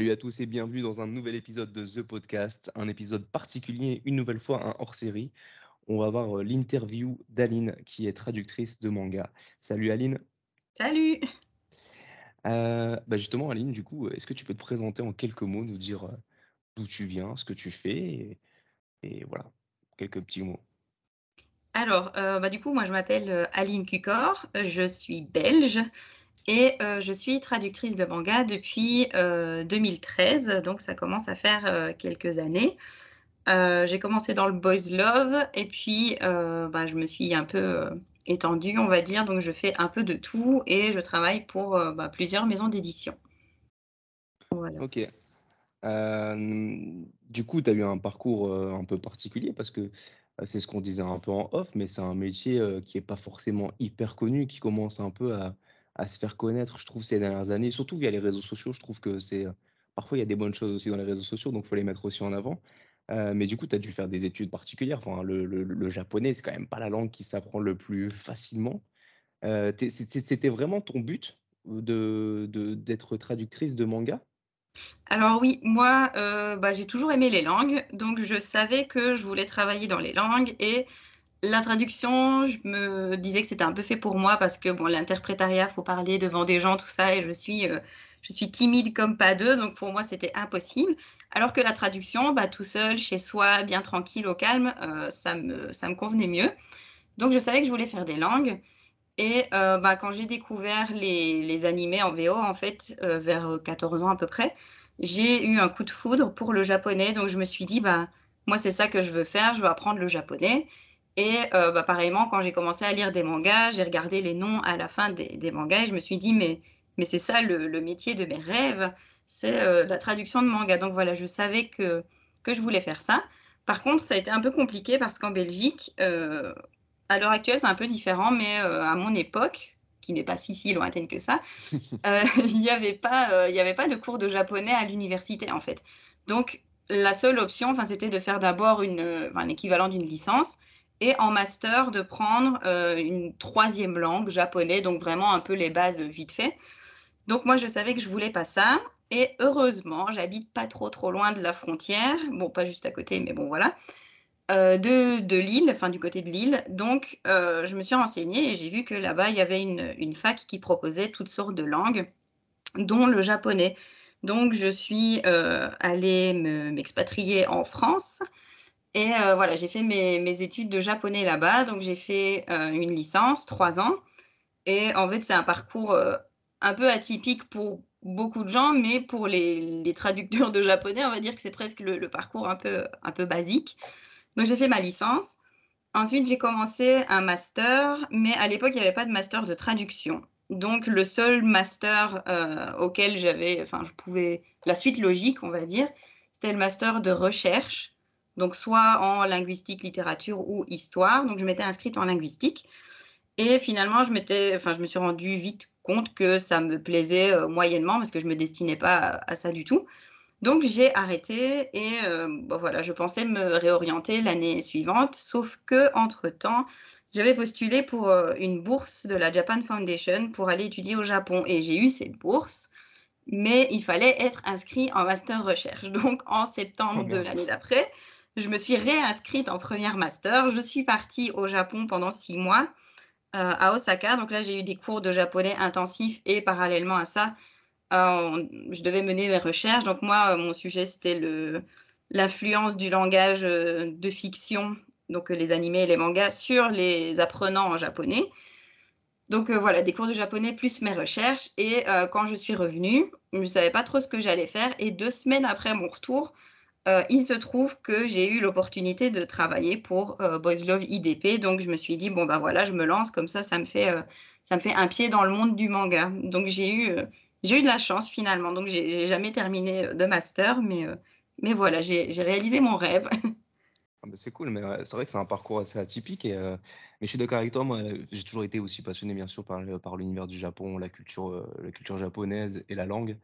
Salut à tous et bienvenue dans un nouvel épisode de The Podcast, un épisode particulier, une nouvelle fois un hors-série. On va voir euh, l'interview d'Aline qui est traductrice de manga. Salut Aline. Salut. Euh, bah justement Aline, du coup, est-ce que tu peux te présenter en quelques mots, nous dire euh, d'où tu viens, ce que tu fais et, voilà, quelques petits mots. Alors, bah du coup, moi je m'appelle Aline Cucor, je suis belge et je suis traductrice de manga depuis 2013, donc ça commence à faire quelques années. j'ai commencé dans le Boys Love et puis bah, je me suis un peu étendue, on va dire, donc je fais un peu de tout et je travaille pour bah, plusieurs maisons d'édition. Voilà. Ok. du coup, tu as eu un parcours un peu particulier parce que c'est ce qu'on disait un peu en off, mais c'est un métier qui n'est pas forcément hyper connu, qui commence un peu à, à se faire connaître, je trouve, ces dernières années, surtout via les réseaux sociaux. Je trouve que c'est. Parfois, il y a des bonnes choses aussi dans les réseaux sociaux, donc il faut les mettre aussi en avant. Euh, mais du coup, tu as dû faire des études particulières. Enfin, le, le, japonais, c'est quand même pas la langue qui s'apprend le plus facilement. Euh, c'était vraiment ton but de d'être traductrice de manga? Alors oui, moi, euh, bah, j'ai toujours aimé les langues, donc je savais que je voulais travailler dans les langues et la traduction, je me disais que c'était un peu fait pour moi parce que bon, l'interprétariat, faut parler devant des gens, tout ça, et je suis, euh, je suis timide comme pas deux, donc pour moi c'était impossible. Alors que la traduction, bah, tout seul, chez soi, bien tranquille, au calme, euh, ça, me, ça me convenait mieux. Donc je savais que je voulais faire des langues. Et euh, bah, quand j'ai découvert les, les, animés en VO, en fait, vers 14 ans à peu près, j'ai eu un coup de foudre pour le japonais. Donc je me suis dit, bah, moi c'est ça que je veux faire, je veux apprendre le japonais. Et euh, bah, pareillement, quand j'ai commencé à lire des mangas, j'ai regardé les noms à la fin des, mangas et je me suis dit, mais, mais c'est ça le, métier de mes rêves, c'est euh, la traduction de manga. Donc voilà, je savais que, que je voulais faire ça. Par contre, ça a été un peu compliqué parce qu'en Belgique, euh, à l'heure actuelle, c'est un peu différent, mais à mon époque, qui n'est pas si si lointaine que ça, il n'y avait, pas, il avait pas de cours de japonais à l'université en fait. Donc la seule option, c'était de faire d'abord un équivalent d'une licence et en master de prendre euh, une troisième langue, japonais, donc vraiment un peu les bases vite fait. Donc moi, je savais que je voulais pas ça. Et heureusement, j'habite pas trop trop loin de la frontière, bon pas juste à côté, mais bon voilà, euh, de, de Lille, enfin du côté de Lille. Donc euh, je me suis renseignée et j'ai vu que là-bas il y avait une, une, fac qui proposait toutes sortes de langues, dont le japonais. Donc je suis allée m'expatrier en France et euh, voilà, j'ai fait mes, études de japonais là-bas. Donc, j'ai fait euh, une licence, trois ans. Et en fait, c'est un parcours euh, un peu atypique pour beaucoup de gens, mais pour les, traducteurs de japonais, on va dire que c'est presque le, parcours un peu, un peu basique. Donc, j'ai fait ma licence. Ensuite, j'ai commencé un master, mais à l'époque, il n'y avait pas de master de traduction. Donc, le seul master auquel j'avais, enfin, je pouvais, la suite logique, on va dire, c'était le master de recherche donc soit en linguistique, littérature ou histoire. Donc je m'étais inscrite en linguistique. Et finalement, je, enfin, je me suis rendu vite compte que ça me plaisait euh, moyennement parce que je ne me destinais pas à, ça du tout. Donc j'ai arrêté et euh, voilà, je pensais me réorienter l'année suivante, sauf que entre temps, j'avais postulé pour euh, une bourse de la Japan Foundation pour aller étudier au Japon et j'ai eu cette bourse, mais il fallait être inscrit en master recherche. Donc en septembre de l'année d'après, je me suis réinscrite en première master. Je suis partie au Japon pendant six mois euh, à Osaka. Donc là, j'ai eu des cours de japonais intensifs et parallèlement à ça, euh, je devais mener mes recherches. Donc moi, euh, mon sujet, c'était l'influence du langage de fiction, donc les animés et les mangas, sur les apprenants en japonais. Donc voilà, des cours de japonais plus mes recherches. Et quand je suis revenue, je ne savais pas trop ce que j'allais faire. Et deux semaines après mon retour, euh, il se trouve que j'ai eu l'opportunité de travailler pour euh, Boys Love IDP, donc je me suis dit bon bah voilà, je me lance comme ça, ça me fait euh, ça me fait un pied dans le monde du manga. Donc j'ai eu j'ai eu de la chance finalement. Donc j'ai jamais terminé de master, mais mais voilà, j'ai réalisé mon rêve. Ah, c'est cool, mais c'est vrai que c'est un parcours assez atypique. Et, mais je suis d'accord avec toi, moi j'ai toujours été aussi passionné bien sûr par, par l'univers du Japon, la culture, la culture japonaise et la langue.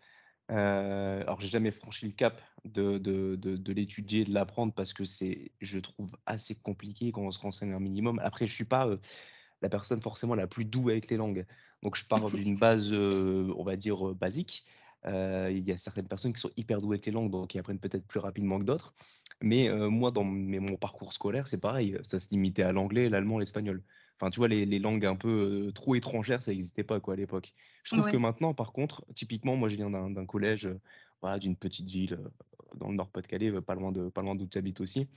Euh, alors, j'ai jamais franchi le cap de, de, de, l'étudier, de l'apprendre parce que c'est, je trouve, assez compliqué quand on se renseigne un minimum. Après, je suis pas euh, la personne forcément la plus douée avec les langues. Donc, je pars d'une base, euh, on va dire, basique. il y a certaines personnes qui sont hyper douées avec les langues, donc qui apprennent peut-être plus rapidement que d'autres. Mais moi, dans mon parcours scolaire, c'est pareil, ça se limitait à l'anglais, l'allemand, l'espagnol. Enfin, tu vois, les, langues un peu trop étrangères, ça n'existait pas quoi à l'époque. Je trouve que maintenant, par contre, typiquement, moi, je viens d'un collège, voilà, d'une petite ville dans le Nord-Pas-de-Calais, pas loin de pas loin d'où tu habites aussi.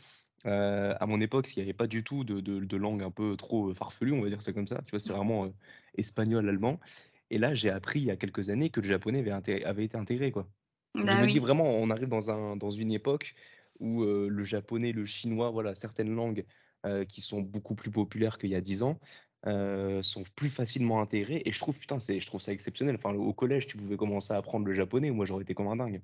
à mon époque, il n'y avait pas du tout de, de, langue un peu trop farfelue, on va dire c'est comme ça. Tu vois, c'est vraiment espagnol, allemand. Et là, j'ai appris il y a quelques années que le japonais avait, avait été intégré, quoi. je bah me dis vraiment, on arrive dans, un, dans une époque où le japonais, le chinois, voilà, certaines langues qui sont beaucoup plus populaires qu'il y a 10 ans, sont plus facilement intégrées. Et je trouve, putain, je trouve ça exceptionnel. Enfin, au collège, tu pouvais commencer à apprendre le japonais. Moi, j'aurais été comme un dingue.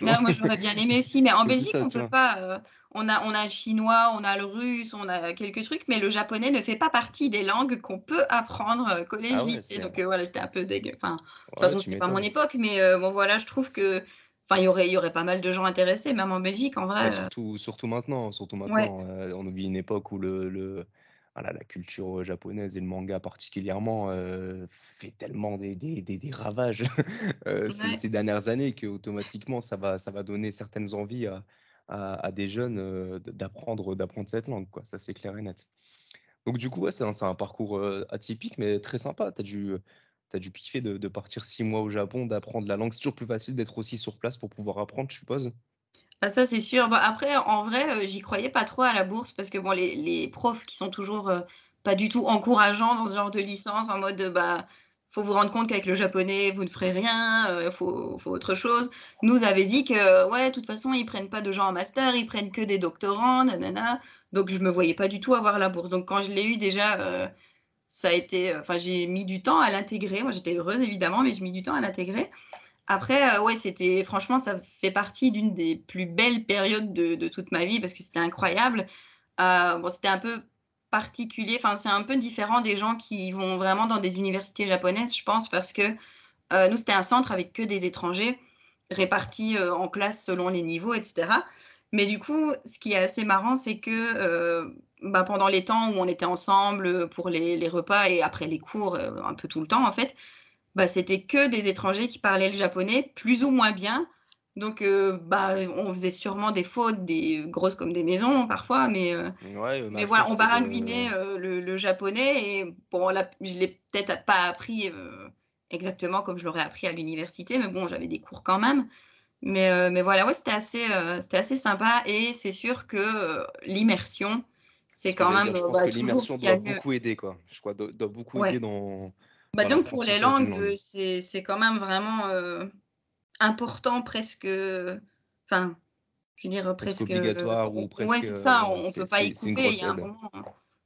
non, moi j'aurais bien aimé aussi, mais en Belgique, on peut pas. on, a, on a le chinois, on a le russe, on a quelques trucs, mais le japonais ne fait pas partie des langues qu'on peut apprendre collège, ah lycée. Donc voilà, j'étais un peu dégueu. Enfin, de toute façon, c'était pas mon époque, mais bon voilà, je trouve que Enfin, il y aurait, il y aurait pas mal de gens intéressés, même en Belgique, en vrai. surtout, surtout maintenant, surtout maintenant. on vit une époque où le, le voilà, la culture japonaise et le manga particulièrement fait tellement des, des, des, ravages ces, dernières années que automatiquement ça va, ça va donner certaines envies à, à, des jeunes d'apprendre d'apprendre cette langue. Quoi. Ça, c'est clair et net. Donc, du coup, ouais, c'est un, un, parcours atypique, mais très sympa. Tu as dû tu as dû kiffer de, partir six mois au Japon, d'apprendre la langue. C'est toujours plus facile d'être aussi sur place pour pouvoir apprendre, je suppose. Ah, ça, c'est sûr. après, en vrai, euh, j'y croyais pas trop à la bourse parce que bon, les, profs qui sont toujours euh, pas du tout encourageants dans ce genre de licence, en mode bah faut vous rendre compte qu'avec le japonais, vous ne ferez rien, il euh, faut, faut, autre chose. Nous avait dit que, ouais, de toute façon, ils prennent pas de gens en master, ils prennent que des doctorants, nanana. Donc, je me voyais pas du tout avoir la bourse. Donc, quand je l'ai eu déjà, ça a été, enfin, j'ai mis du temps à l'intégrer. Moi, j'étais heureuse évidemment, mais j'ai mis du temps à l'intégrer. Après, euh, ouais, c'était, franchement, ça fait partie d'une des plus belles périodes de, toute ma vie parce que c'était incroyable. Euh, bon, c'était un peu particulier, enfin, c'est un peu différent des gens qui vont vraiment dans des universités japonaises, je pense, parce que euh, nous, c'était un centre avec que des étrangers répartis en classes selon les niveaux, etc. Mais du coup, ce qui est assez marrant, c'est que bah, pendant les temps où on était ensemble pour les, repas et après les cours, euh, un peu tout le temps en fait, bah, c'était que des étrangers qui parlaient le japonais plus ou moins bien. Donc, euh, bah, on faisait sûrement des fautes, des grosses comme des maisons parfois, mais, euh, mais voilà, on baragouinait le, japonais et bon, là, je l'ai peut-être pas appris exactement comme je l'aurais appris à l'université, mais bon, j'avais des cours quand même. Mais, mais voilà, ouais, c'était assez, c'était assez sympa et c'est sûr que l'immersion, c'est quand même. je pense bah, que l'immersion doit beaucoup aider, quoi. Je crois doit, doit beaucoup aider dans. Bah, disons pour les langues, c'est quand même vraiment euh, important, presque. Enfin, je veux dire, presque. obligatoire ou presque. Ouais, c'est ça, on ne peut pas y couper, il y a un moment.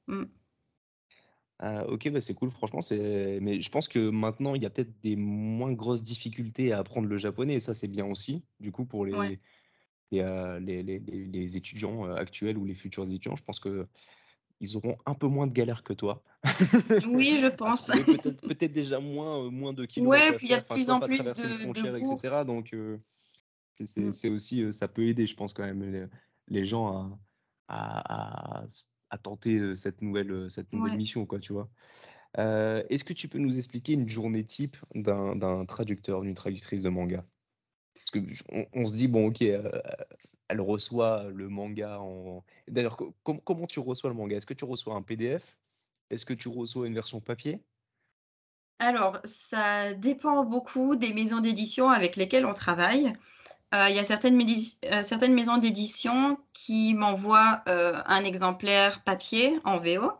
Mmh. Ah, ok, bah c'est cool, franchement. Mais je pense que maintenant, il y a peut-être des moins grosses difficultés à apprendre le japonais, et ça, c'est bien aussi, du coup, pour les, les, les, les, étudiants actuels ou les futurs étudiants, je pense que ils auront un peu moins de galères que toi. Oui, je pense. peut-être peut déjà moins, moins de kilomètres. Ouais, puis il y a de plus en plus de, de etc. Donc, mmh. c'est aussi, ça peut aider, je pense, quand même, les, gens à, à, à, tenter cette nouvelle, cette nouvelle mission, quoi, tu vois. Est-ce que tu peux nous expliquer une journée type d'un traducteur, d'une traductrice de manga? Parce qu'on on se dit, bon, ok, euh, elle reçoit le manga en. D'ailleurs, comment tu reçois le manga? Est-ce que tu reçois un PDF Est-ce que tu reçois une version papier? Alors, ça dépend beaucoup des maisons d'édition avec lesquelles on travaille. Euh, il y a certaines, euh, certaines maisons d'édition qui m'envoient un exemplaire papier en VO.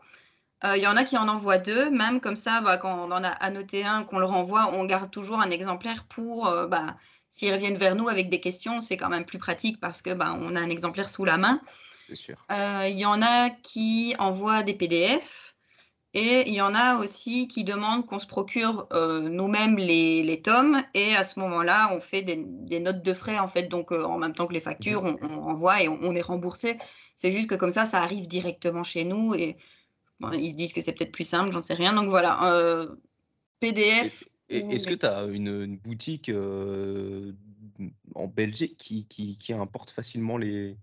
Il y en a qui en envoient deux, même comme ça, bah, quand on en a annoté un, qu'on le renvoie, on garde toujours un exemplaire pour bah, s'ils reviennent vers nous avec des questions, c'est quand même plus pratique parce que ben, on a un exemplaire sous la main. Euh, il y en a qui envoient des PDF et il y en a aussi qui demandent qu'on se procure euh, nous-mêmes les, tomes et à ce moment-là, on fait des, notes de frais en fait, donc euh, en même temps que les factures, on, envoie et on, est remboursé. C'est juste que comme ça, ça arrive directement chez nous et ils se disent que c'est peut-être plus simple, j'en sais rien. Donc voilà, PDF. Est-ce que tu as une, boutique en Belgique qui, qui, importe facilement les,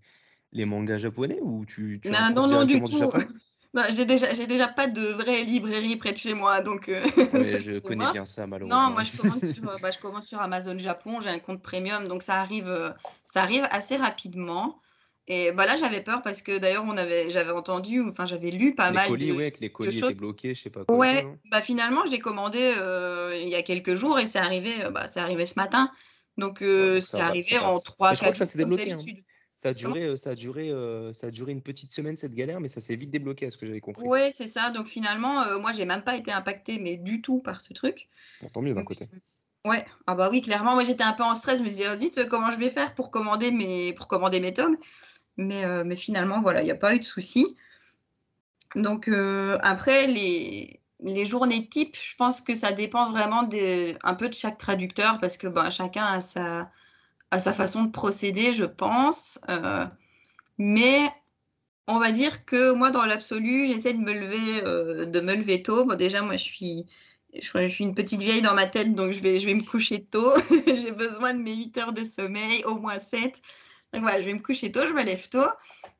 les mangas japonais ou tu, non, non, du tout. Bah, j'ai déjà, j'ai déjà pas de vraie librairie près de chez moi, donc. euh, Ouais, je connais moi. bien ça, Non, malheureusement. moi je commande sur, euh, bah, je commande sur Amazon Japon, j'ai un compte premium, donc ça arrive, euh, ça arrive assez rapidement. Et bah là j'avais peur parce que d'ailleurs on avait, j'avais entendu, enfin j'avais lu pas Les mal colis, de, ouais, que les colis choses. étaient bloqués, je sais pas quoi. Ouais, bah finalement j'ai commandé euh, il y a quelques jours et c'est arrivé, euh, bah, c'est arrivé ce matin. Donc Ouais, euh, donc c'est arrivé ça en passe. 3 Mais je crois que 4 ça jours s'est débloqué, hein. d'habitude. Ça a duré, euh, ça a duré, euh, ça a duré une petite semaine cette galère, mais ça s'est vite débloqué, à ce que j'avais compris. Ouais, c'est ça. Donc finalement, euh, moi j'ai même pas été impactée, mais du tout par ce truc. Bon, tant mieux d'un côté. Ouais, ah bah oui, clairement. Moi j'étais un peu en stress, je me disais, oh, comment je vais faire pour commander mes, pour commander mes tomes? Mais, euh, mais finalement, voilà, il n'y a pas eu de souci. Donc euh, après, les, les journées types, je pense que ça dépend vraiment un peu de chaque traducteur parce que ben, chacun a sa, a sa façon de procéder, je pense. Euh, mais on va dire que moi, dans l'absolu, j'essaie de me lever, de me lever tôt. Bon, déjà, moi, je suis, je, suis une petite vieille dans ma tête, donc je vais, je vais me coucher tôt. J'ai besoin de mes 8 heures de sommeil, au moins 7. Donc voilà, je vais me coucher tôt, je me lève tôt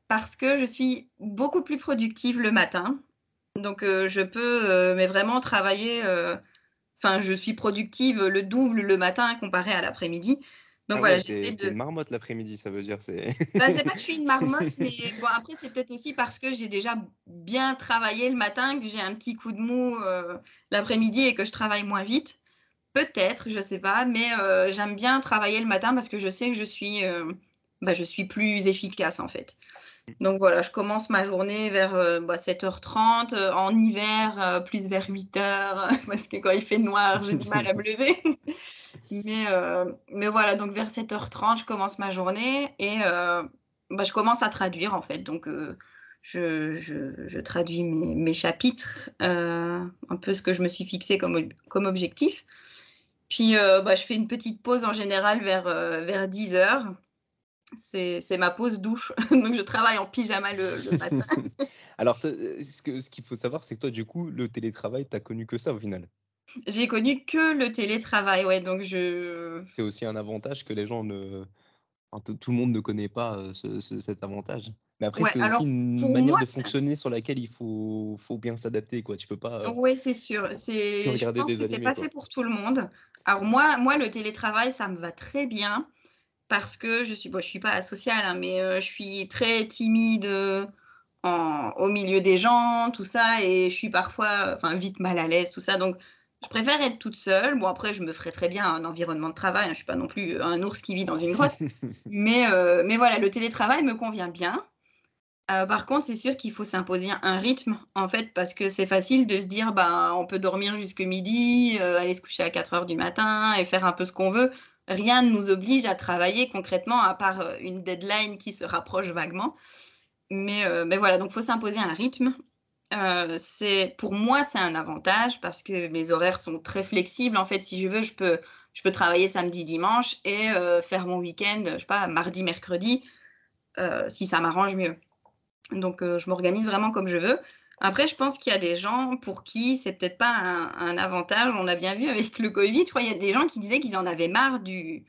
parce que je suis beaucoup plus productive le matin. Donc euh, je peux, euh, mais vraiment travailler. euh, Enfin, je suis productive le double le matin comparé à l'après-midi. Donc Ah voilà, ouais, j'essaie de. une marmotte l'après-midi, ça veut dire. C'est. Bah, pas que je suis une marmotte, mais bon, après, c'est peut-être aussi parce que j'ai déjà bien travaillé le matin, que j'ai un petit coup de mou euh, l'après-midi et que je travaille moins vite. Peut-être, je sais pas, mais euh, j'aime bien travailler le matin parce que je sais que je suis, euh, bah, je suis plus efficace en fait. Donc voilà, je commence ma journée vers euh, bah, 7h30, euh, en hiver euh, plus vers 8h, parce que quand il fait noir, j'ai du mal à me lever. Mais, euh, mais voilà, donc vers 7h30, je commence ma journée et euh, bah, je commence à traduire en fait. Donc euh, je, je- je traduis mes, mes chapitres, un peu ce que je me suis fixé comme, comme objectif. Puis bah, je fais une petite pause en général vers, vers 10h. C'est ma pause douche. Donc je travaille en pyjama le, le matin. Alors, ce ce qu'il faut savoir, c'est que toi, du coup, le télétravail, t'as connu que ça au final? J'ai connu que le télétravail, ouais. Donc je. C'est aussi un avantage que les gens ne. enfin, tout le monde ne connaît pas euh, ce- ce- cet avantage. Mais après, Ouais, c'est aussi une manière moi, de fonctionner sur laquelle il faut, faut bien s'adapter, quoi. Tu peux pas. euh, Oui, c'est sûr. C'est, je pense que c'est pas quoi. fait pour tout le monde. Alors moi, moi, le télétravail, ça me va très bien parce que je suis, bon, je suis pas asociale, hein, mais euh, je suis très timide en- au milieu des gens, tout ça, et je suis parfois, enfin, vite mal à l'aise, tout ça. Donc, je préfère être toute seule. Bon, après, je me ferai très bien un environnement de travail. hein, je suis pas non plus un ours qui vit dans une grotte. Mais, euh, mais voilà, le télétravail me convient bien. Euh, par contre, c'est sûr qu'il faut s'imposer un rythme, en fait, parce que c'est facile de se dire, bah, on peut dormir jusque midi, euh, aller se coucher à 4 heures du matin et faire un peu ce qu'on veut. Rien ne nous oblige à travailler concrètement, à part euh, une deadline qui se rapproche vaguement. Mais, euh, mais voilà, donc il faut s'imposer un rythme. Euh, pour moi, c'est un avantage parce que mes horaires sont très flexibles. En fait, si je veux, je peux, je peux travailler samedi, dimanche et euh, faire mon week-end, je sais pas, mardi, mercredi, euh, si ça m'arrange mieux. Donc, euh, je m'organise vraiment comme je veux. Après, je pense qu'il y a des gens pour qui c'est peut-être pas un, avantage. On a bien vu avec le Covid, je crois qu'il y a des gens qui disaient qu'ils en avaient marre du,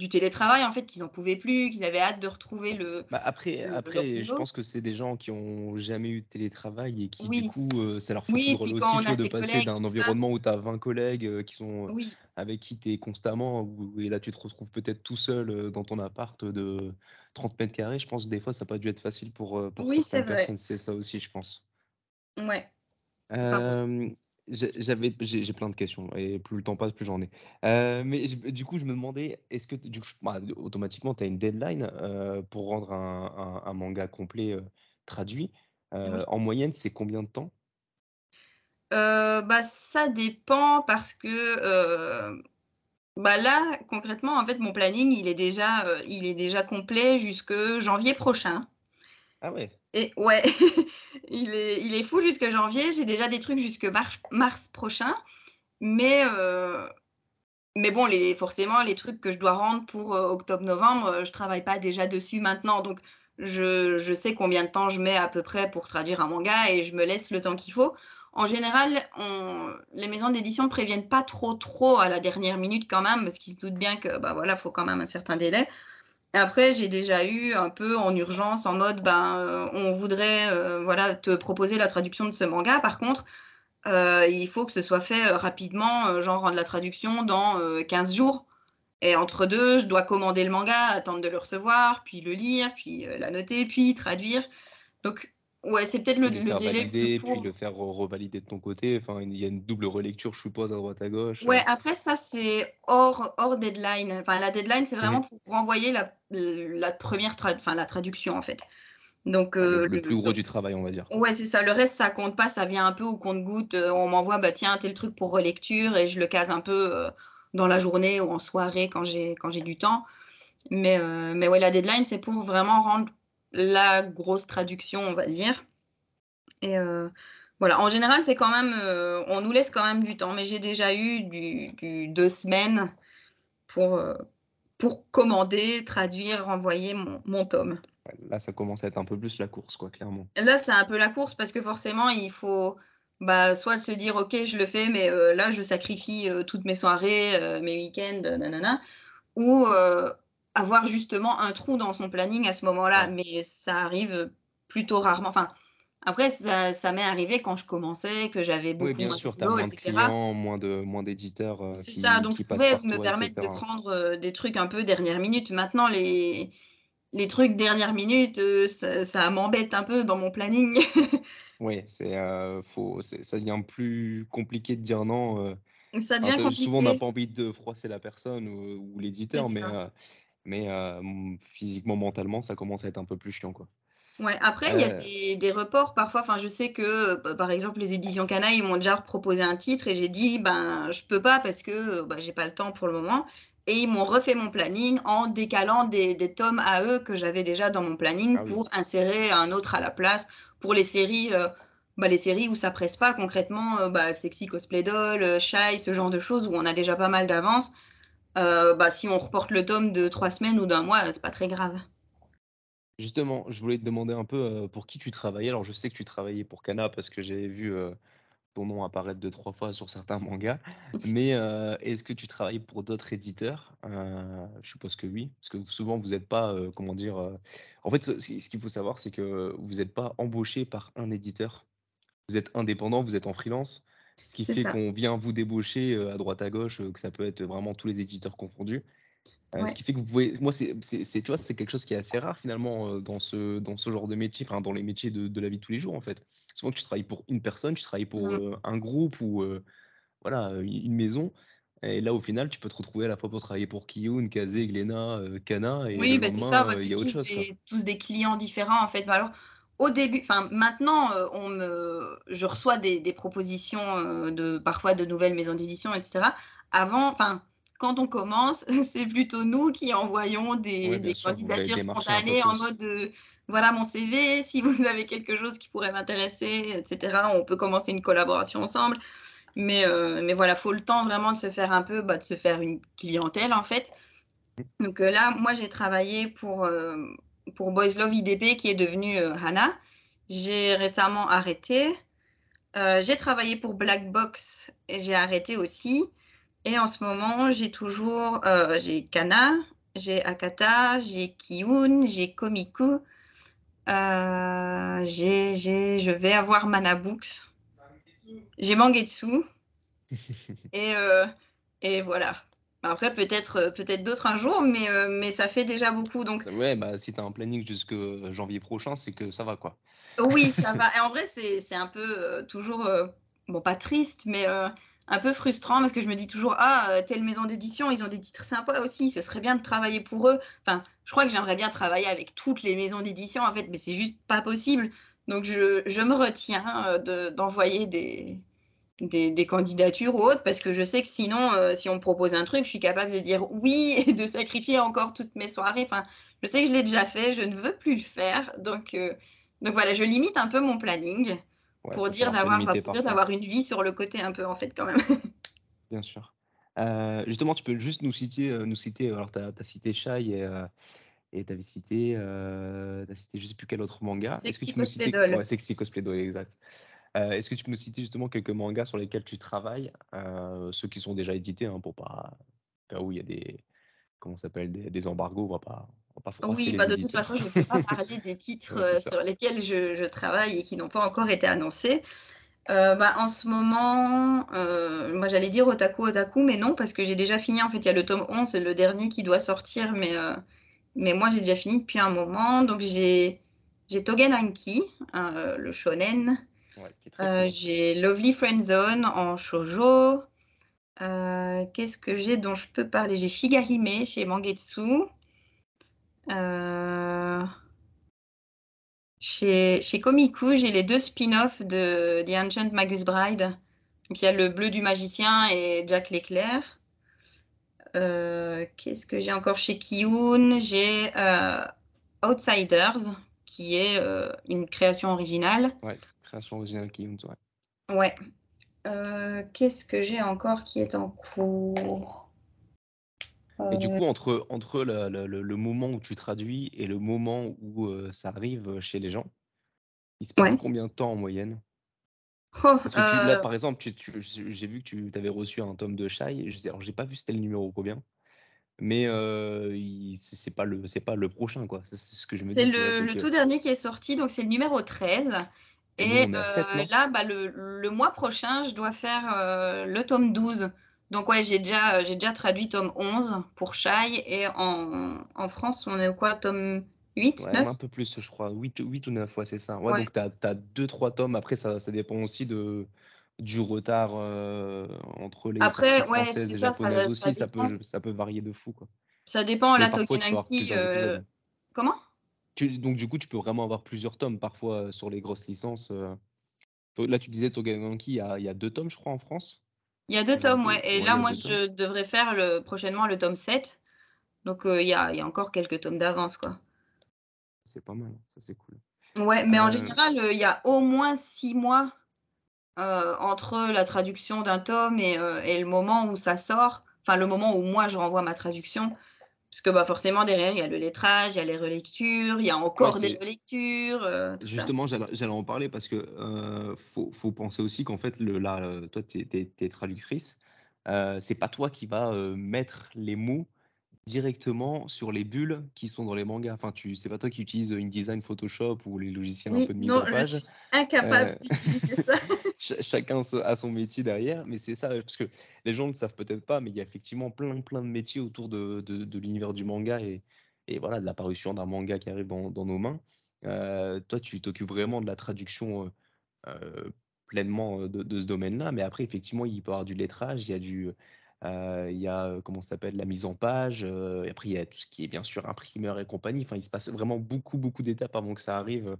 du télétravail, en fait, qu'ils en pouvaient plus, qu'ils avaient hâte de retrouver le. Bah, après, le- après, je pense que c'est des gens qui ont jamais eu de télétravail et qui, Oui. du coup, euh, ça leur fait Oui, aussi, vois, de passer d'un environnement où tu as 20 collègues euh, qui sont, euh, Oui, avec qui tu es constamment, où- et là tu te retrouves peut-être tout seul euh, dans ton appart de 30 mètres carrés. Je pense que des fois, ça n'a pas dû être facile pour, pour Oui, c'est certaines vrai. personnes. C'est ça aussi, je pense. ouais. Enfin, j'avais, j'ai plein de questions et plus le temps passe, plus j'en ai. Euh, mais je- du coup, je me demandais, est-ce que du coup, bah, automatiquement, tu as une deadline euh, pour rendre un, un- un manga complet euh, traduit. Oui. en moyenne, c'est combien de temps? Bah, ça dépend parce que bah là, concrètement, en fait, mon planning, il est déjà, il est déjà complet jusque janvier prochain. Ah ouais. Et ouais, il est, il est fou jusque janvier. J'ai déjà des trucs jusque mars, mars prochain. Mais, euh, mais bon, forcément, les trucs que je dois rendre pour euh, octobre-novembre, euh, je travaille pas déjà dessus maintenant. Donc, je, je sais combien de temps je mets à peu près pour traduire un manga et je me laisse le temps qu'il faut. En général, on, les maisons d'édition ne préviennent pas trop trop à la dernière minute quand même, parce qu'ils se doutent bien que bah voilà, faut quand même un certain délai. Après, j'ai déjà eu un peu en urgence, en mode, ben, euh, on voudrait euh, voilà, te proposer la traduction de ce manga. Par contre, euh, il faut que ce soit fait rapidement, genre rendre la traduction dans 15 jours. Et entre deux, je dois commander le manga, attendre de le recevoir, puis le lire, puis la noter, puis traduire. Donc, Ouais, c'est peut-être le, le délai valider, puis le faire revalider de ton côté. Enfin, il y a une double relecture, je suppose, à droite à gauche. Ouais, après, ça, c'est hors, hors deadline. Enfin, la deadline, c'est vraiment mmh. pour renvoyer la, la première enfin, la traduction, en fait. Donc, euh, le, plus gros du travail, on va dire. Ouais, c'est ça. Le reste, ça compte pas. Ça vient un peu au compte-goutte. Euh, on m'envoie, bah tiens, tel truc pour relecture et je le case un peu euh, dans la journée ou en soirée quand j'ai quand j'ai du temps. Mais, mais ouais, la deadline, c'est pour vraiment rendre la grosse traduction, on va dire. Et euh, voilà, en général, c'est quand même, euh, on nous laisse quand même du temps, mais j'ai déjà eu du, deux semaines pour, euh, pour commander, traduire, renvoyer mon, mon, tome. Là, ça commence à être un peu plus la course, quoi, clairement. Là, c'est un peu la course parce que forcément, il faut bah, soit se dire, OK, je le fais, mais là, je sacrifie toutes mes soirées, mes week-ends, nanana, ou avoir justement un trou dans son planning à ce moment-là, mais ça arrive plutôt rarement. Enfin, après, ça, m'est arrivé quand je commençais, que j'avais beaucoup oui, bien moins sûr, de moins de clients, moins de moins d'éditeurs. Euh, c'est ça, donc je pouvais me permettre de prendre euh, des trucs un peu dernière minute. Maintenant, les, les trucs dernière minute, euh, ça, m'embête un peu dans mon planning. oui, c'est ça devient plus compliqué de dire non. ça devient compliqué. Souvent, on n'a pas envie de froisser la personne ou, ou l'éditeur, mais mais physiquement, mentalement, ça commence à être un peu plus chiant, quoi. Ouais, après, il y a des, des, reports parfois. Enfin, je sais que, bah, par exemple, les éditions Cana, ils m'ont déjà proposé un titre et j'ai dit, ben, je peux pas parce que bah, j'ai pas le temps pour le moment. Et ils m'ont refait mon planning en décalant des, des, tomes à eux que j'avais déjà dans mon planning ah pour insérer un autre à la place. Pour les séries, euh, bah, les séries où ça presse pas concrètement, euh, bah, Sexy Cosplay Doll, euh, Shy, ce genre de choses où on a déjà pas mal d'avance. Bah, si on reporte le tome de trois semaines ou d'un mois, c'est pas très grave. Justement, je voulais te demander un peu pour qui tu travaillais. Alors, je sais que tu travaillais pour Kana parce que j'ai vu ton nom apparaître deux, trois fois sur certains mangas. Mais est-ce que tu travailles pour d'autres éditeurs? Je suppose que oui, parce que souvent, vous n'êtes pas, comment dire. En fait, ce, ce qu'il faut savoir, c'est que vous n'êtes pas embauché par un éditeur. Vous êtes indépendant, vous êtes en freelance. Ce qui fait qu'on vient vous débaucher à droite à gauche, que ça peut être vraiment tous les éditeurs confondus. Euh, ce qui fait que vous pouvez. Moi, c'est, tu vois, c'est quelque chose qui est assez rare finalement euh, dans ce, dans ce genre de métier, enfin, dans les métiers de, de, la vie de tous les jours en fait. Souvent, tu travailles pour une personne, tu travailles pour mmh. euh, un groupe ou voilà, une maison. Et là, au final, tu peux te retrouver à la fois pour travailler pour Kiyun, Kazé, Glena, Kana. Et oui, bah, c'est ça, c'est tous, chose, des, tous des clients différents en fait. Bah, alors, au début, enfin maintenant, on me, je reçois des, des propositions de parfois de nouvelles maisons d'édition, etc. Avant, enfin quand on commence, c'est plutôt nous qui envoyons des, candidatures spontanées en mode de, voilà mon CV, si vous avez quelque chose qui pourrait m'intéresser, etc. On peut commencer une collaboration ensemble. Mais, euh, mais voilà, faut le temps vraiment de se faire un peu, bah, de se faire une clientèle en fait. Donc euh, là, moi j'ai travaillé pour, euh, pour Boys Love IDP qui est devenu Hana. J'ai récemment arrêté. j'ai travaillé pour Black Box et j'ai arrêté aussi. Et en ce moment, j'ai toujours euh, j'ai Kana, j'ai Akata, j'ai Kiyun, j'ai Komiku, euh, j'ai, je vais avoir Manabooks, j'ai Mangetsu. et, euh, et voilà. Après, peut-être peut-être d'autres un jour, mais, mais ça fait déjà beaucoup. Donc... Ouais, bah, si tu as un planning jusque janvier prochain, c'est que ça va, quoi. Oui, ça va. Et en vrai, c'est, c'est un peu toujours, bon, pas triste, mais un peu frustrant parce que je me dis toujours ah euh, telle maison d'édition ils ont des titres sympas aussi ce serait bien de travailler pour eux enfin je crois que j'aimerais bien travailler avec toutes les maisons d'édition en fait mais c'est juste pas possible donc je, je me retiens euh, d'envoyer des, des, candidatures ou autres parce que je sais que sinon euh, si on me propose un truc je suis capable de dire oui et de sacrifier encore toutes mes soirées enfin je sais que je l'ai déjà fait je ne veux plus le faire donc donc voilà je limite un peu mon planning pour dire d'avoir d'avoir une vie sur le côté un peu en fait quand même. Bien sûr. Euh, justement, tu peux juste nous citer, euh, nous citer alors tu as, cité Shai et euh, et tu avais cité, euh, as cité je sais plus quel autre manga. Sexy Cosplay Doll. Ouais, Sexy Cosplay Doll, exact. Est-ce que tu peux nous citer justement quelques mangas sur lesquels tu travailles, ceux qui sont déjà édités, hein, pour pas, cas où il y a des, comment s'appelle, des, des, embargos, on va pas, oui, bah, de toute façon, je ne peux pas parler des titres euh, sur lesquels je, travaille et qui n'ont pas encore été annoncés. Euh, bah, en ce moment, euh, moi j'allais dire otaku, otaku, mais non, parce que j'ai déjà fini. En fait, il y a le tome 11, c'est le dernier qui doit sortir, mais, mais moi j'ai déjà fini depuis un moment. Donc j'ai Togen Anki, le shonen. J'ai Lovely Friend Zone en shoujo. Qu'est-ce que j'ai dont je peux parler? J'ai Shigarime chez Mangetsu. Euh, chez, chez Komiku, j'ai les deux spin-offs de The Ancient Magus Bride. Donc il y a le bleu du magicien et Jack l'éclair. Euh, qu'est-ce que j'ai encore chez Kiyun? J'ai euh, Outsiders, qui est une création originale. Ouais, création originale Kiyun, ouais. Ouais. Qu'est-ce que j'ai encore qui est en cours? Et du coup, entre, entre le, moment où tu traduis et le moment où euh, ça arrive euh, chez les gens, il se passe combien de temps en moyenne? Oh, Parce que tu, là, euh par exemple, j'ai vu que tu avais reçu un tome de Shai. Je alors, j'ai pas vu c'était le numéro combien, mais c'est pas le c'est pas le prochain quoi. C'est ce que je me dis. C'est le, tout dernier qui est sorti, donc c'est le numéro 13. Et, là, bah, le, le, mois prochain, je dois faire le tome 12. Donc ouais, j'ai déjà, euh, j'ai déjà traduit tome 11 pour Shai et en, en France, on est quoi Tome 8, ouais, Un peu plus, je crois. 8, 8 ou 9, fois, c'est ça. Ouais, Donc tu as 2-3 tomes. Après, ça, ça dépend aussi de, du retard euh, entre les Après, ouais, et ça, ça, aussi. Ça, peut, ça peut varier de fou. Quoi. Ça dépend. la Tokenaki. Euh... Comment? Tu, Donc du coup, tu peux vraiment avoir plusieurs tomes parfois euh, sur les grosses licences. Là, tu disais Togenanki, il y a, il y a deux tomes, je crois, en France. Il y a deux tomes, ouais. Et là, moi, je devrais faire le, prochainement le tome 7. Donc, euh, il, y a, encore quelques tomes d'avance, quoi. C'est pas mal, ça c'est cool. Ouais, mais en euh, général, euh, il y a au moins six mois entre la traduction d'un tome et, et, le moment où ça sort. Enfin, le moment où moi, je renvoie ma traduction. Parce que bah, forcément, derrière, il y a le lettrage, il y a les relectures, il y a encore des relectures. Euh, Justement, j'allais en parler parce que euh, faut, faut, penser aussi qu'en fait, le, là, euh, toi, tu es, traductrice. Euh, c'est pas toi qui vas mettre les mots directement sur les bulles qui sont dans les mangas. Enfin, tu, c'est pas toi qui utilises InDesign, Photoshop ou les logiciels un peu de mise en page. Je suis incapable euh, d'utiliser ça. chacun a son métier derrière, mais c'est ça, parce que les gens ne le savent peut-être pas, mais il y a effectivement plein, plein de métiers autour de, de, l'univers du manga et, et, voilà, de l'apparition d'un manga qui arrive dans, nos mains. Euh, toi, tu t'occupes vraiment de la traduction euh, pleinement de, ce domaine-là, mais après, effectivement, il peut y avoir du lettrage, il y a du euh, il y a, euh, comment s'appelle, la mise en page. Euh, et après, il y a tout ce qui est bien sûr imprimeur et compagnie. Enfin, il se passe vraiment beaucoup, beaucoup d'étapes avant que ça arrive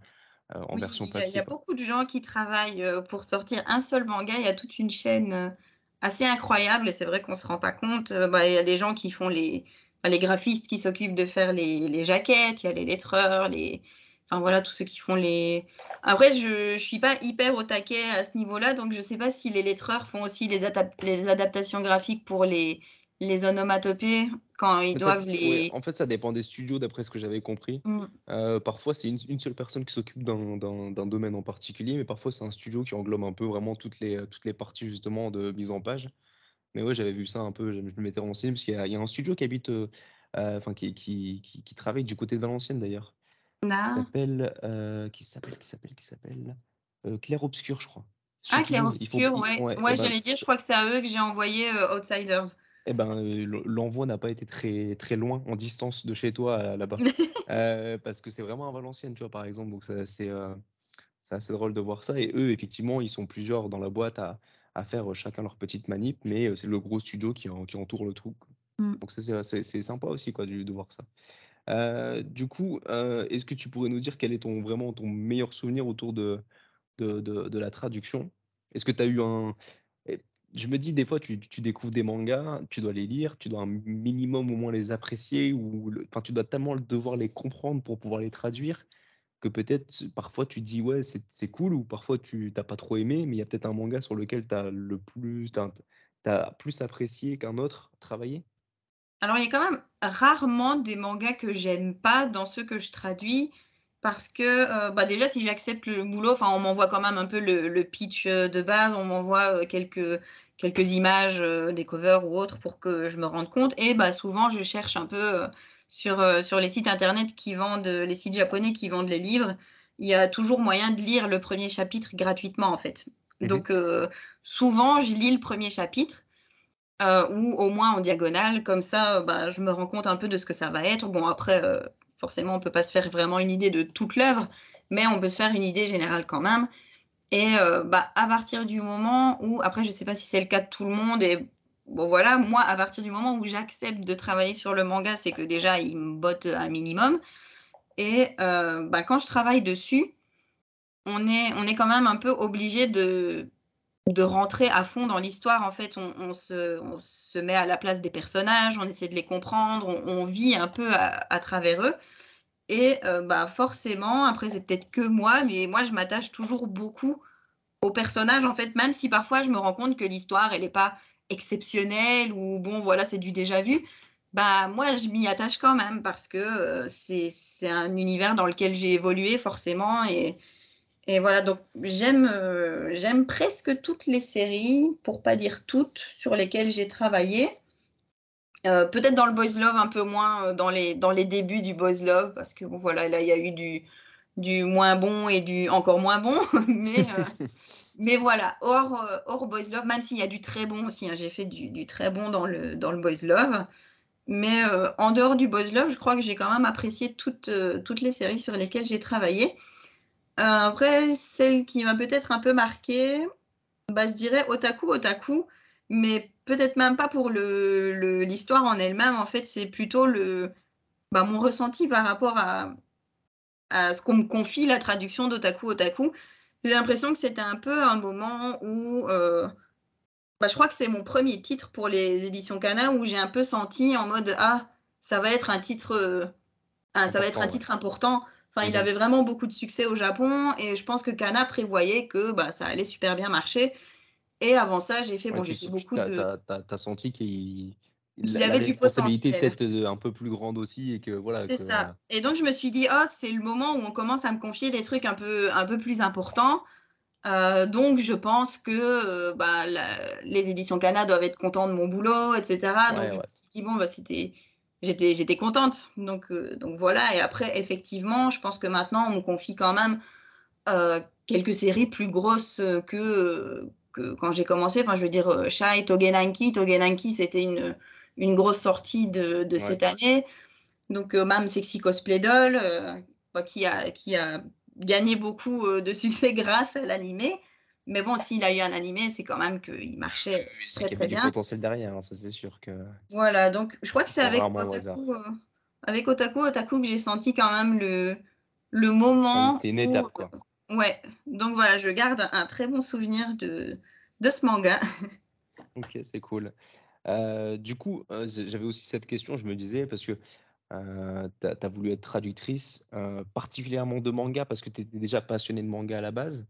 en version papier. Il y, a beaucoup de gens qui travaillent pour sortir un seul manga. Il y a toute une chaîne assez incroyable et c'est vrai qu'on ne se rend pas compte. Bah, il y a des gens qui font les, les graphistes qui s'occupent de faire les, les, jaquettes, il y a les lettreurs, les, Enfin voilà, tous ceux qui font les. Après, je ne suis pas hyper au taquet à ce niveau-là, donc je ne sais pas si les lettreurs font aussi les, les adaptations graphiques pour les, les onomatopées quand ils doivent les. En fait, ça dépend des studios, d'après ce que j'avais compris. Mm. Euh, parfois, c'est une, seule personne qui s'occupe d'un domaine en particulier, mais parfois, c'est un studio qui englobe un peu vraiment toutes les, toutes les parties justement de mise en page. Mais ouais, j'avais vu ça un peu, je me m'étais renseigné, parce qu'il y, a un studio qui habite, euh, euh, enfin, qui, qui, qui, travaille du côté de Valenciennes d'ailleurs. Qui s'appelle, euh, qui s'appelle, qui s'appelle, qui s'appelle euh, Clair Obscur, je crois. ah, Clair Obscur, ouais. Ouais, eh j'allais ben, dire, je crois que c'est à eux que j'ai envoyé Outsiders. Eh ben, l'envoi n'a pas été très, très loin en distance de chez toi là-bas. parce que c'est vraiment à Valenciennes, tu vois, par exemple. Donc, c'est assez drôle de voir ça. Et eux, effectivement, ils sont plusieurs dans la boîte à, à faire chacun leur petite manip, mais c'est le gros studio qui, qui entoure le truc. Mm. Donc, c'est sympa aussi quoi, de, de voir ça. Euh, du coup, euh, est-ce que tu pourrais nous dire quel est ton, vraiment ton meilleur souvenir autour de, de, de, la traduction? Est-ce que tu as eu un... Je me dis, des fois, tu, découvres des mangas, tu dois les lire, tu dois un minimum au moins les apprécier, ou enfin, tu dois tellement devoir les comprendre pour pouvoir les traduire, que peut-être parfois tu dis, ouais, c'est cool, ou parfois tu n'as pas trop aimé, mais il y a peut-être un manga sur lequel tu as le plus, as plus apprécié qu'un autre travaillé alors, il y a quand même rarement des mangas que j'aime pas dans ceux que je traduis. Parce que, euh, bah déjà, si j'accepte le boulot, on m'envoie quand même un peu le, pitch euh, de base, on m'envoie euh, quelques, quelques images, des covers ou autres pour que je me rende compte. Et bah, souvent, je cherche un peu sur, euh, sur les sites internet qui vendent, les sites japonais qui vendent les livres, il y a toujours moyen de lire le premier chapitre gratuitement en fait. Mhm. Donc souvent, je lis le premier chapitre. Ou au moins en diagonale, comme ça, bah, je me rends compte un peu de ce que ça va être. Bon, après, forcément, on ne peut pas se faire vraiment une idée de toute l'œuvre, mais on peut se faire une idée générale quand même. Et euh, bah, à partir du moment où, après, je ne sais pas si c'est le cas de tout le monde, et bon voilà, moi, à partir du moment où j'accepte de travailler sur le manga, c'est que déjà, il me botte un minimum. Et euh, bah, quand je travaille dessus, on est, on est quand même un peu obligé de, de rentrer à fond dans l'histoire. En fait, on, se, on, se, met à la place des personnages, on essaie de les comprendre, on, vit un peu à, travers eux. Et euh, bah, forcément, après, c'est peut-être que moi, mais moi, je m'attache toujours beaucoup aux personnages, en fait, même si parfois je me rends compte que l'histoire, elle n'est pas exceptionnelle ou bon, voilà, c'est du déjà vu. Bah, moi, je m'y attache quand même parce que euh, c'est un univers dans lequel j'ai évolué forcément et, et voilà, donc j'aime euh, j'aime presque toutes les séries, pour pas dire toutes, sur lesquelles j'ai travaillé. Euh, peut-être dans le Boys Love un peu moins euh, dans les, dans les débuts du Boys Love, parce que bon, voilà, là il y a eu du, du moins bon et du encore moins bon, mais, mais voilà, hors, hors Boys Love, même s'il y a du très bon aussi, hein, j'ai fait du, du, très bon dans le, dans le Boys Love, mais en dehors du Boys Love, je crois que j'ai quand même apprécié toutes, toutes les séries sur lesquelles j'ai travaillé. Euh, après, celle qui m'a peut-être un peu marquée, bah, je dirais Otaku, Otaku, mais peut-être même pas pour l'histoire en elle-même. En fait, c'est plutôt le, bah, mon ressenti par rapport à, à ce qu'on me confie, la traduction d'Otaku, Otaku. J'ai l'impression que c'était un peu un moment où. Euh, bah, je crois que c'est mon premier titre pour les éditions Kana où j'ai un peu senti en mode Ah, ça va être un titre. Euh, ça va être un titre important Enfin, il avait vraiment beaucoup de succès au Japon et je pense que Kana prévoyait que bah, ça allait super bien marcher. Et avant ça, j'ai fait, bon, j'ai fait beaucoup de. T'as as senti qu'il il avait du responsabilité peut-être euh, un peu plus grande aussi et que voilà. C'est ça. Et donc je me suis dit, oh, c'est le moment où on commence à me confier des trucs un peu, un peu plus importants. Euh, donc je pense que euh, bah, les éditions Kana doivent être contents de mon boulot, etc. donc je me suis dit, bon, bah, c'était j'étais j'étais contente. Donc euh, donc voilà. Et après effectivement, je pense que maintenant on me confie quand même euh, quelques séries plus grosses que que quand j'ai commencé. Enfin, je veux dire euh, Shai, Togenanki. Togenanki, c'était une une grosse sortie de, de cette année. Donc même Sexy Cosplay Doll, qui a qui a gagné beaucoup de succès grâce à l'animé. Mais bon, s'il a eu un animé, c'est quand même qu'il marchait très très bien. Il y a du potentiel derrière, hein, ça c'est sûr que. Voilà, donc je crois que c'est avec Otaku, euh, avec Otaku, Otaku que j'ai senti quand même le, le moment. C'est une étape quoi. Ouais, donc voilà, je garde un très bon souvenir de, de ce manga. ok, c'est cool. Euh, du coup, euh, j'avais aussi cette question, je me disais, parce que tu as, voulu être traductrice, particulièrement de manga, parce que tu étais déjà passionné de manga à la base.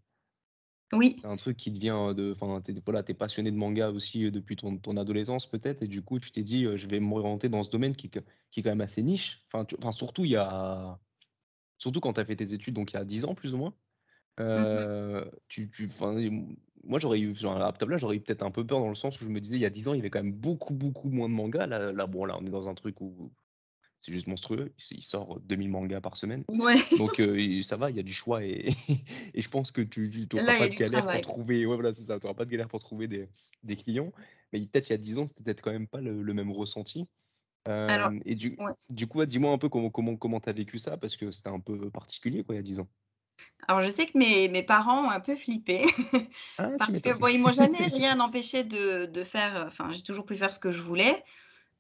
Oui. C'est un truc qui devient de. Enfin, t'es, voilà, es passionné de manga aussi euh, depuis ton, ton adolescence, peut-être, et du coup, tu t'es dit, euh, je vais m'orienter dans ce domaine qui, qui est quand même assez niche. Enfin, enfin surtout, il y a. Surtout quand tu as fait tes études, donc il y a 10 ans plus ou moins. Mmh euh, tu, tu, moi, j'aurais eu, genre, à là, j'aurais eu peut-être un peu peur dans le sens où je me disais, il y a 10 ans, il y avait quand même beaucoup, beaucoup moins de mangas. Là, là, bon, là, on est dans un truc où c'est juste monstrueux. Il sort 2000 mangas par semaine. Donc euh, ça va, il y a du choix et, et je pense que tu n'auras pas de galère pour trouver. Ouais, voilà, ça. Pas de galère pour trouver des, des clients. Mais peut-être il y a 10 ans, c'était peut-être quand même pas le, même ressenti. Euh, et du, du coup, dis-moi un peu comment comment comment as vécu ça parce que c'était un peu particulier quoi il y a 10 ans. Alors, je sais que mes, mes parents ont un peu flippé ah, parce que bon, ils m'ont jamais rien empêché de, de faire. Enfin, j'ai toujours pu faire ce que je voulais.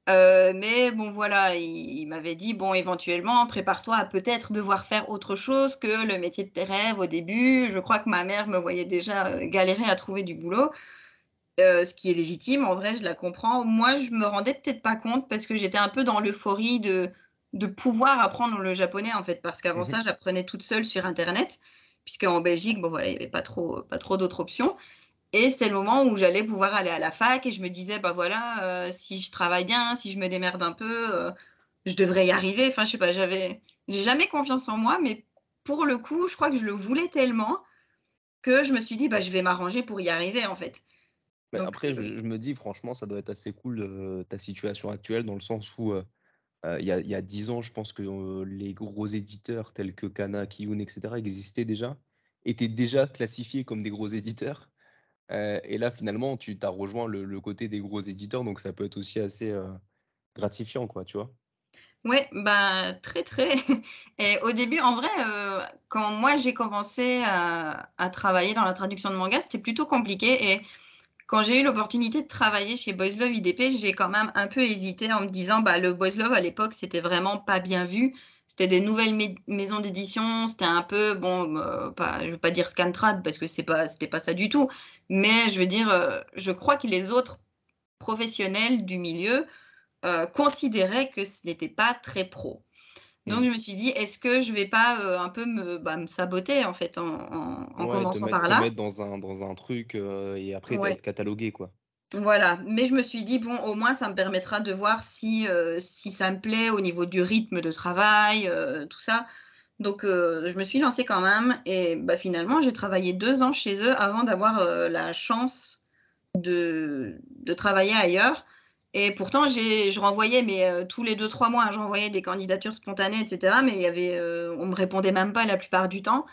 Euh, mais bon, voilà, il, m'avait dit, bon, éventuellement, prépare-toi à peut-être devoir faire autre chose que le métier de tes rêves au début. Je crois que ma mère me voyait déjà euh, galérer à trouver du boulot, euh, ce qui est légitime, en vrai, je la comprends. Moi, je me rendais peut-être pas compte parce que j'étais un peu dans l'euphorie de, de pouvoir apprendre le japonais, en fait, parce qu'avant mmh ça, j'apprenais toute seule sur Internet, puisqu'en Belgique, bon, voilà, il n'y avait pas trop, pas trop d'autres options. Et c'était le moment où j'allais pouvoir aller à la fac et je me disais, bah voilà, euh, si je travaille bien, si je me démerde un peu, euh, je devrais y arriver. Enfin, je sais pas, j'avais, j'ai jamais confiance en moi, mais pour le coup, je crois que je le voulais tellement que je me suis dit, bah je vais m'arranger pour y arriver en fait. après, je, me dis, franchement, ça doit être assez cool ta situation actuelle dans le sens où il y a il y a 10 ans, je pense que, les gros éditeurs tels que Kana, Kiun et cetera existaient déjà, étaient déjà classifiés comme des gros éditeurs. Heu et là, finalement, tu as rejoint le côté des gros éditeurs, donc ça peut être aussi assez, heu, gratifiant, quoi, tu vois? Ouais, bah, très, très et au début, en vrai, heu, quand moi j'ai commencé à travailler dans la traduction de manga, c'était plutôt compliqué et quand j'ai eu l'opportunité de travailler chez Boys Love IDP, j'ai quand même un peu hésité en me disant: «Bah, le Boys Love à l'époque, c'était vraiment pas bien vu». C'était des nouvelles mai maisons d'édition, c'était un peu bon, pas je veux pas dire Scantrad parce que c'est pas c'était pas ça du tout, mais je veux dire, heu, je crois que les autres professionnels du milieu, heu, considéraient que ce n'était pas très pro. Donc Mmh. je me suis dit: «Est-ce que je vais pas, heu, un peu me, bah, me saboter en fait en en en Ouais, te commençant mettre par te là?» mettre dans un dans un truc, et après Ouais. être catalogué, quoi. Voilà, mais je me suis dit: «Bon, au moins ça me permettra de voir si, si ça me plaît au niveau du rythme de travail, tout ça». Donc heu, je me suis lancée quand même et bah, finalement j'ai travaillé 2 ans chez eux avant d'avoir, heu, la chance de travailler ailleurs et pourtant je renvoyais mais heu, tous les deux trois mois, hein, j'envoyais des candidatures spontanées et cetera, mais il y avait, on me répondait même pas la plupart du temps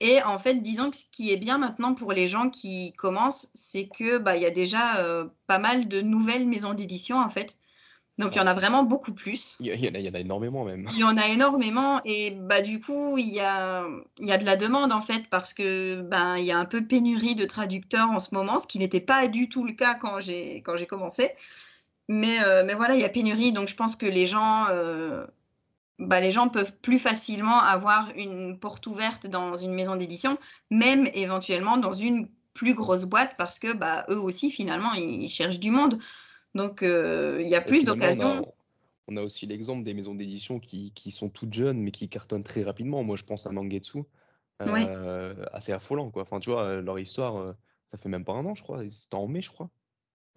et en fait, disons que ce qui est bien maintenant pour les gens qui commencent, c'est que, bah, y a déjà, pas mal de nouvelles maisons d'édition, en fait. Donc il y en a vraiment beaucoup plus. Il y en a il y en a énormément même. Il y en a énormément et bah, du coup, il y a il y a de la demande, en fait, parce que, ben, il y a un peu pénurie de traducteurs en ce moment, ce qui n'était pas du tout le cas quand j'ai commencé. Mais heu, mais voilà, il y a pénurie, donc je pense que les gens, heu, bah, les gens peuvent plus facilement avoir une porte ouverte dans une maison d'édition, même éventuellement dans une plus grosse boîte parce que, bah, eux aussi finalement ils cherchent du monde. Donc heu, il y a plus on d'occasions on a aussi l'exemple des maisons d'édition qui qui sont toutes jeunes, mais qui cartonnent très rapidement. Moi, je pense à Mangetsu, oui, heu, assez affolant, quoi. Enfin, tu vois, heu, leur histoire, ça fait même pas un an, je crois. C'était en mai, je crois?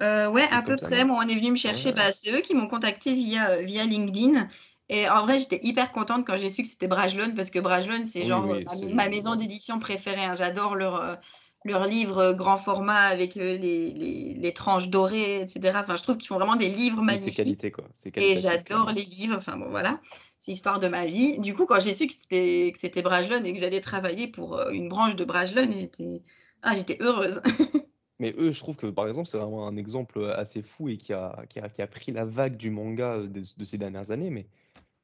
heu, ouais, à peu près. Moi, on est venu me chercher, Ouais. bah, c'est eux qui m'ont contacté via, via LinkedIn et en vrai, j'étais hyper contente quand j'ai su que c'était Brajlon parce que Brajlon, c'est Oui, genre, oui, ma maison d'édition préférée, hein. J'adore leurs, heu, leurs livres, heu, grand format avec, heu, les les les tranches dorées et cetera. Enfin, je trouve qu'ils font vraiment des livres oui, c'est magnifiques. qualité, quoi. Et j'adore les livres, enfin bon voilà, c'est l'histoire de ma vie. Du coup, quand j'ai su que c'était que c'était et que j'allais travailler pour, heu, une branche de Brajlon, j'étais ah j'étais heureuse. Mais eux, je trouve que, par exemple, c'est vraiment un exemple, assez fou et qui a qui a qui a pris la vague du manga, de de ces dernières années. Mais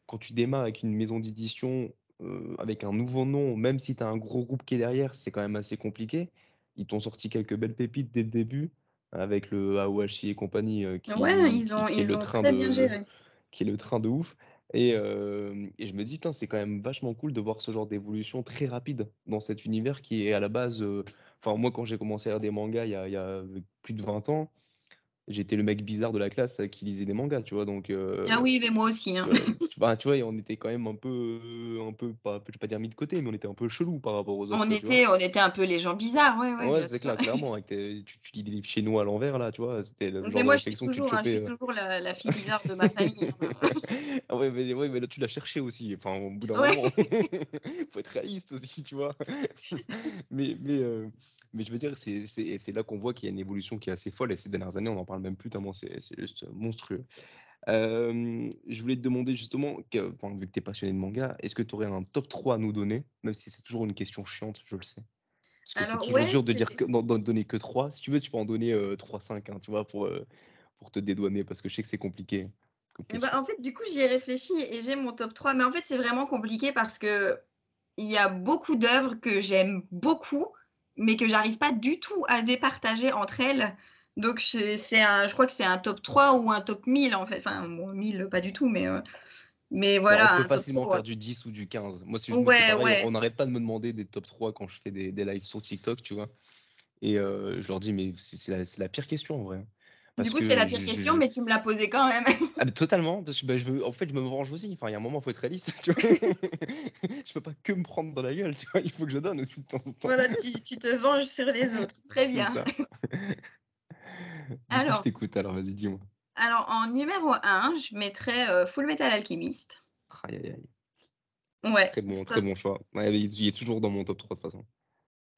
quand tu démarres avec une maison d'édition, avec un nouveau nom, même si tu as un gros groupe qui est derrière, c'est quand même assez compliqué. Ils t'ont sorti quelques belles pépites dès le début, avec le Aoashi et compagnie, Ouais, qui ils qui ont qui est le train très bien de géré. qui est le train de ouf et hem et je me dis: «Putain, c'est quand même vachement cool de voir ce genre d'évolution très rapide dans cet univers qui est à la base, heu» enfin moi quand j'ai commencé à lire des mangas il y a il y a, plus de 20 ans, j'étais le mec bizarre de la classe, qui lisait des mangas, tu vois? Donc Ah heu oui, mais moi aussi, hein. tu vois? Tu vois? Et on était quand même un peu, un peu pas je vais pas dire mis de côté, mais on était un peu chelou par rapport aux autres, On était on était un peu les gens bizarres, ouais, ouais, c'est clair, clairement, tes tu tu lis des livres chinois à l'envers là, tu vois? C'était le Mais genre de moi, je suis réflexion que tu toujours, hein, je suis toujours la la fille bizarre de ma famille, hein. ah ouais, mais ouais, mais là, tu l'as cherché aussi, enfin, au bout d'un Ouais. moment. Faut être réaliste aussi, tu vois? Mais mais je veux dire, c'est là qu'on voit qu'il y a une évolution qui est assez folle et ces dernières années, on n'en parle même plus tellement c'est juste monstrueux. Hem, je voulais te demander justement que enfin, vu que tu es passionné de manga, est-ce que tu aurais un top 3 à nous donner? Même si c'est toujours une question chiante, je le sais? Parce que c'est toujours ouais, dur de dire que d'en donner que 3. Si tu veux, tu peux en donner, heu, 3-5, hein, tu vois? Pour, heu, pour te dédouaner parce que je sais que c'est compliqué bah, en fait, du coup, j'y ai réfléchi et j'ai mon top 3. mais en fait, c'est vraiment compliqué parce qu'il y a beaucoup d'œuvres que j'aime beaucoup, mais que j'arrive pas du tout à départager entre elles. Donc c'est un je crois que c'est un top 3 ou un top 1000 en fait. Enfin bon 1000 pas du tout, mais heu, mais Bah, on voilà, peut facilement 3. faire du 10 ou du 15. Moi, moi, c'est Ouais, pareil, on ouais. n'arrête pas de me demander des top 3 quand je fais des des lives sur TikTok, tu vois? Et heu, je leur dis: «Mais c'est la c'est la pire question en vrai, hein». Du coup, c'est la pire je question, je mais tu me l'as posée quand même. ah totalement, parce que, bah, je veux en fait, je me venge aussi. Enfin, il y a un moment, il faut être réaliste, tu vois? Je peux pas que me prendre dans la gueule, tu vois? Il faut que je donne aussi de temps en temps. Voilà, tu tu te venges sur les autres. Très bien. ça. Coup, je Alors t'écoute alors, vas-y, dis-moi. alors en numéro un, je mettrais, heu, Fullmetal Alchemist. Aïe, aïe, aïe. Ouais, Très bon, très bon choix. Ouais, il est toujours dans mon top 3 de toute façon.